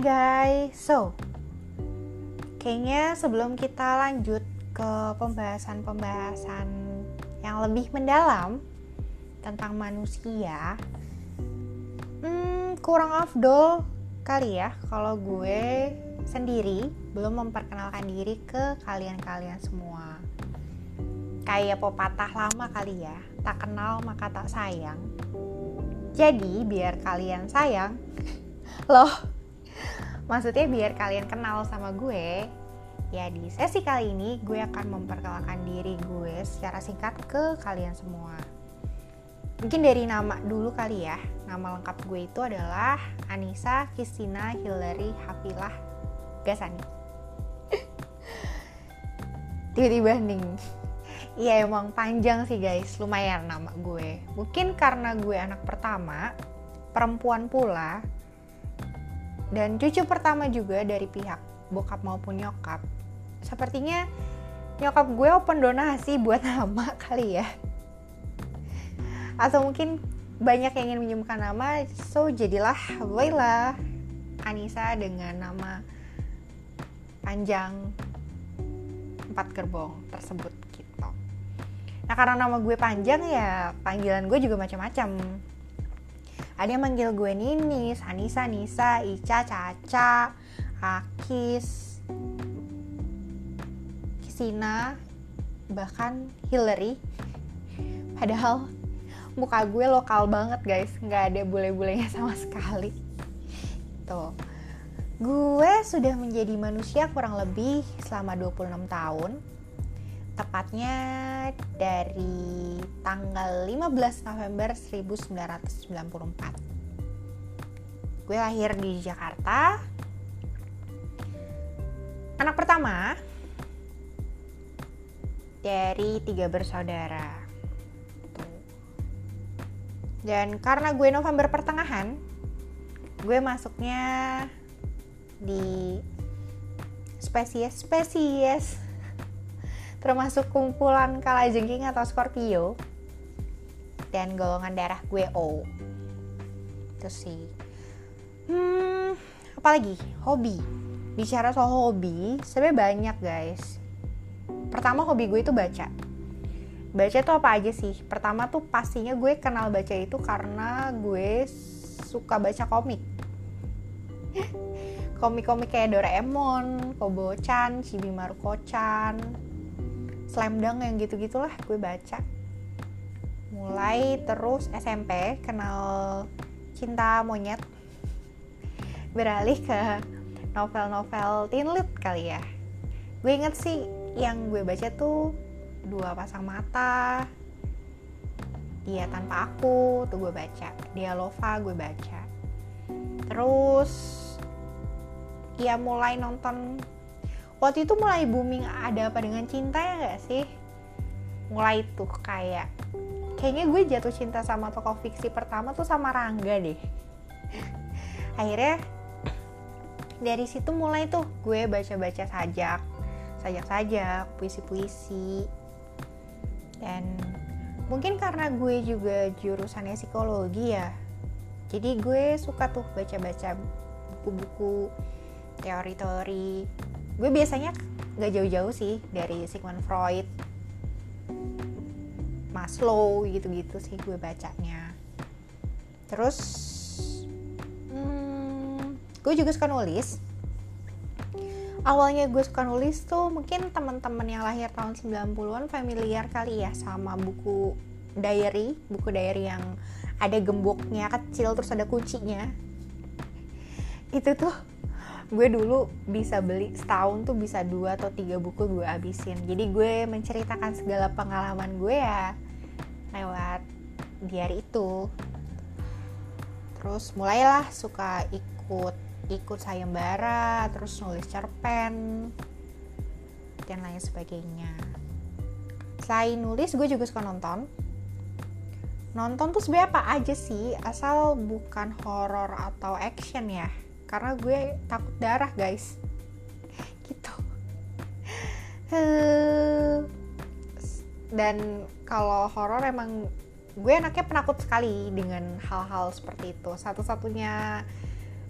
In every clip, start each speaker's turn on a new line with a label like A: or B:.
A: guys, so kayaknya sebelum kita lanjut ke pembahasan-pembahasan yang lebih mendalam tentang manusia, hmm, kurang afdol kali ya kalau gue sendiri belum memperkenalkan diri ke kalian-kalian semua. Kayak pepatah lama kali ya, tak kenal maka tak sayang. Jadi biar kalian sayang, loh maksudnya biar kalian kenal sama gue ya di sesi kali ini gue akan memperkenalkan diri gue secara singkat ke kalian semua. Mungkin dari nama dulu kali ya. Nama lengkap gue itu adalah Anissa Kristina Hillary Hafilah Gasani. Tiba-tiba hening Iya emang panjang sih guys, lumayan nama gue. Mungkin karena gue anak pertama, perempuan pula, dan cucu pertama juga dari pihak bokap maupun nyokap. Sepertinya nyokap gue open donasi buat nama kali ya. Atau mungkin banyak yang ingin menyembuhkan nama so jadilah Waila Anissa dengan nama panjang empat gerbong tersebut gitu. Nah karena nama gue panjang ya panggilan gue juga macam-macam ada yang manggil gue Ninis, Anissa, Nisa, Ica, Caca, Akis, Kisina, bahkan Hillary. Padahal muka gue lokal banget guys, nggak ada bule-bulenya sama sekali. Tuh. Gue sudah menjadi manusia kurang lebih selama 26 tahun tepatnya dari tanggal 15 November 1994. Gue lahir di Jakarta. Anak pertama dari tiga bersaudara. Dan karena gue November pertengahan, gue masuknya di spesies-spesies termasuk kumpulan kalajengking atau Scorpio. Dan golongan darah gue O. Itu sih. Hmm apalagi? Hobi. Bicara soal hobi sebenarnya banyak guys. Pertama hobi gue itu baca. Baca tuh apa aja sih? Pertama tuh pastinya gue kenal baca itu karena gue suka baca komik. Komik-komik kayak Doraemon, Kobo-chan, Chibi Maruko-chan, slam dunk yang gitu-gitulah gue baca. Mulai terus SMP kenal cinta monyet. Beralih ke novel-novel teen lit kali ya. Gue inget sih yang gue baca tuh dua pasang mata dia tanpa aku tuh gue baca. Dia lova gue baca. Terus ya mulai nonton waktu itu mulai booming ada apa dengan cinta ya gak sih? Mulai tuh kayak kayaknya gue jatuh cinta sama tokoh fiksi pertama tuh sama Rangga deh. Akhirnya dari situ mulai tuh gue baca-baca sajak. Sajak-sajak puisi-puisi. Dan mungkin karena gue juga jurusannya psikologi ya jadi gue suka tuh baca-baca buku-buku teori-teori gue biasanya gak jauh-jauh sih dari Sigmund Freud Maslow gitu-gitu sih gue bacanya. Terus hmm, gue juga suka nulis. Awalnya gue suka nulis tuh mungkin teman-teman yang lahir tahun 90-an familiar kali ya sama buku diary buku diary yang ada gemboknya kecil terus ada kuncinya. Itu tuh gue dulu bisa beli setahun tuh bisa dua atau tiga buku gue abisin jadi gue menceritakan segala pengalaman gue ya lewat diary itu. Terus mulailah suka ikut ikut sayembara terus nulis cerpen dan lain sebagainya. Selain nulis gue juga suka nonton. Nonton tuh sebenarnya apa aja sih? Asal bukan horor atau action ya karena gue takut darah guys. Gitu. Dan kalau horor emang gue anaknya penakut sekali dengan hal-hal seperti itu. Satu-satunya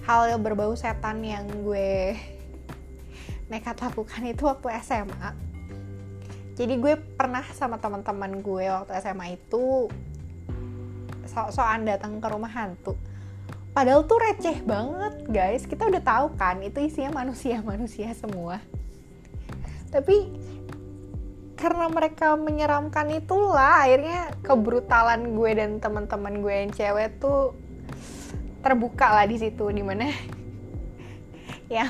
A: hal yang berbau setan yang gue nekat lakukan itu waktu SMA jadi gue pernah sama teman-teman gue waktu SMA itu so-soan datang ke rumah hantu padahal tuh receh banget guys. Kita udah tahu kan itu isinya manusia-manusia semua. Tapi karena mereka menyeramkan itulah akhirnya kebrutalan gue dan teman-teman gue yang cewek tuh terbuka lah di situ di mana ya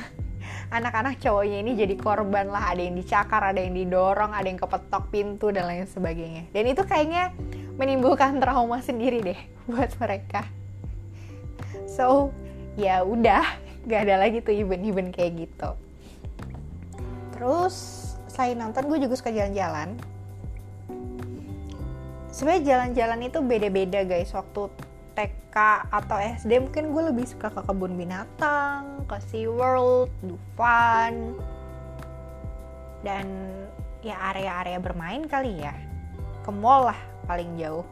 A: anak-anak cowoknya ini jadi korban lah. Ada yang dicakar ada yang didorong ada yang kepetok pintu dan lain sebagainya. Dan itu kayaknya menimbulkan trauma sendiri deh buat mereka so ya udah gak ada lagi tuh event-event kayak gitu terus selain nonton gue juga suka jalan-jalan sebenarnya jalan-jalan itu beda-beda guys waktu TK atau SD mungkin gue lebih suka ke kebun binatang, ke Sea World, Dufan, dan ya area-area bermain kali ya. Ke mall lah paling jauh.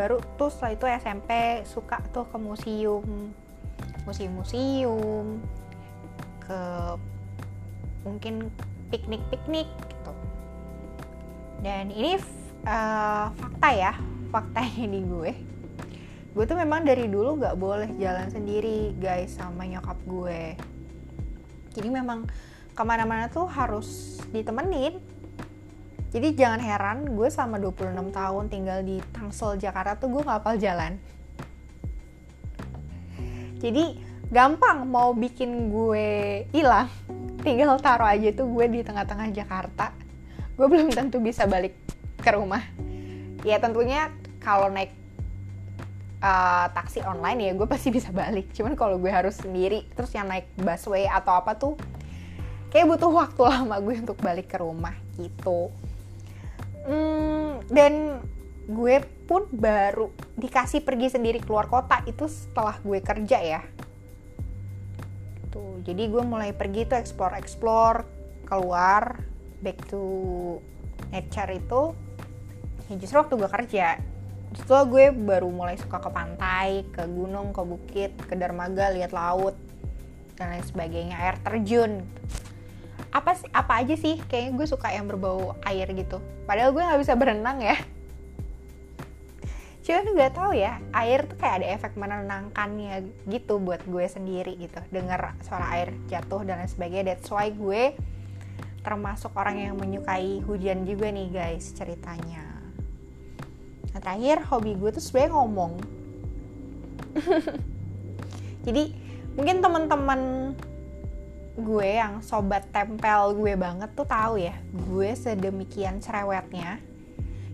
A: Baru tuh setelah itu SMP suka tuh ke museum, museum-museum, ke mungkin piknik-piknik gitu. Dan ini uh, fakta ya fakta ini gue. Gue tuh memang dari dulu gak boleh jalan sendiri guys sama nyokap gue. Jadi memang ke mana-mana tuh harus ditemenin jadi jangan heran gue selama 26 tahun tinggal di Tangsel Jakarta tuh gue hafal jalan. Jadi gampang mau bikin gue hilang tinggal taruh aja tuh gue di tengah-tengah Jakarta. Gue belum tentu bisa balik ke rumah. Ya tentunya kalau naik uh, taksi online ya gue pasti bisa balik. Cuman kalau gue harus sendiri terus yang naik busway atau apa tuh kayak butuh waktu lama gue untuk balik ke rumah gitu hmm, dan gue pun baru dikasih pergi sendiri keluar kota itu setelah gue kerja ya. Tuh jadi gue mulai pergi tuh explore explore keluar back to nature itu. Ya justru waktu gue kerja setelah gue baru mulai suka ke pantai ke gunung ke bukit ke dermaga lihat laut dan lain sebagainya air terjun apa sih apa aja sih kayaknya gue suka yang berbau air gitu. Padahal gue nggak bisa berenang ya. Cuman nggak tahu ya air tuh kayak ada efek menenangkannya gitu buat gue sendiri gitu. Dengar suara air jatuh dan lain sebagainya. That's why gue termasuk orang yang menyukai hujan juga nih guys ceritanya. Nah terakhir hobi gue tuh sebenarnya ngomong. Jadi mungkin teman-teman gue yang sobat tempel gue banget tuh tahu ya gue sedemikian cerewetnya.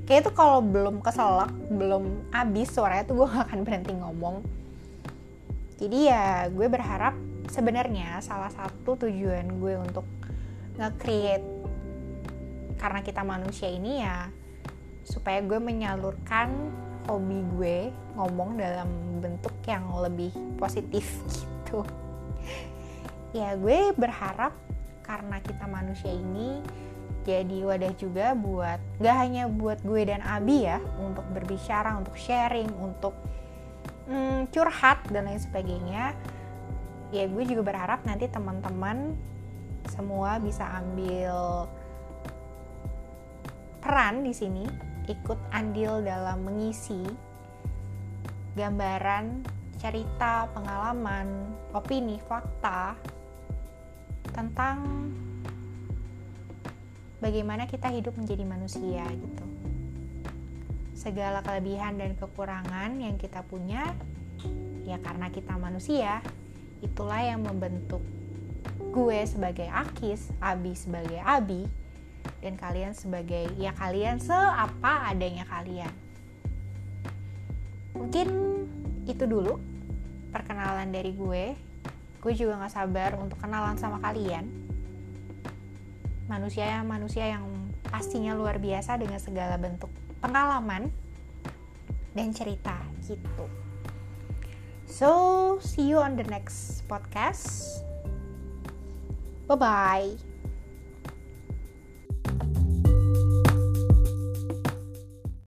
A: Kayak tuh kalau belum keselak belum abis suaranya tuh gue gak akan berhenti ngomong. Jadi ya gue berharap sebenarnya salah satu tujuan gue untuk nge-create karena kita manusia ini ya supaya gue menyalurkan hobi gue ngomong dalam bentuk yang lebih positif gitu ya gue berharap karena kita manusia ini jadi wadah juga buat gak hanya buat gue dan Abi ya untuk berbicara untuk sharing untuk hmm, curhat dan lain sebagainya. Ya gue juga berharap nanti teman-teman semua bisa ambil peran di sini ikut andil dalam mengisi gambaran, cerita, pengalaman, opini, fakta tentang bagaimana kita hidup menjadi manusia gitu. Segala kelebihan dan kekurangan yang kita punya ya karena kita manusia, itulah yang membentuk gue sebagai Akis, Abi sebagai Abi, dan kalian sebagai ya kalian seapa adanya kalian mungkin itu dulu perkenalan dari gue gue juga gak sabar untuk kenalan sama kalian. Manusia yang manusia yang pastinya luar biasa dengan segala bentuk pengalaman dan cerita gitu. So see you on the next podcast. Bye bye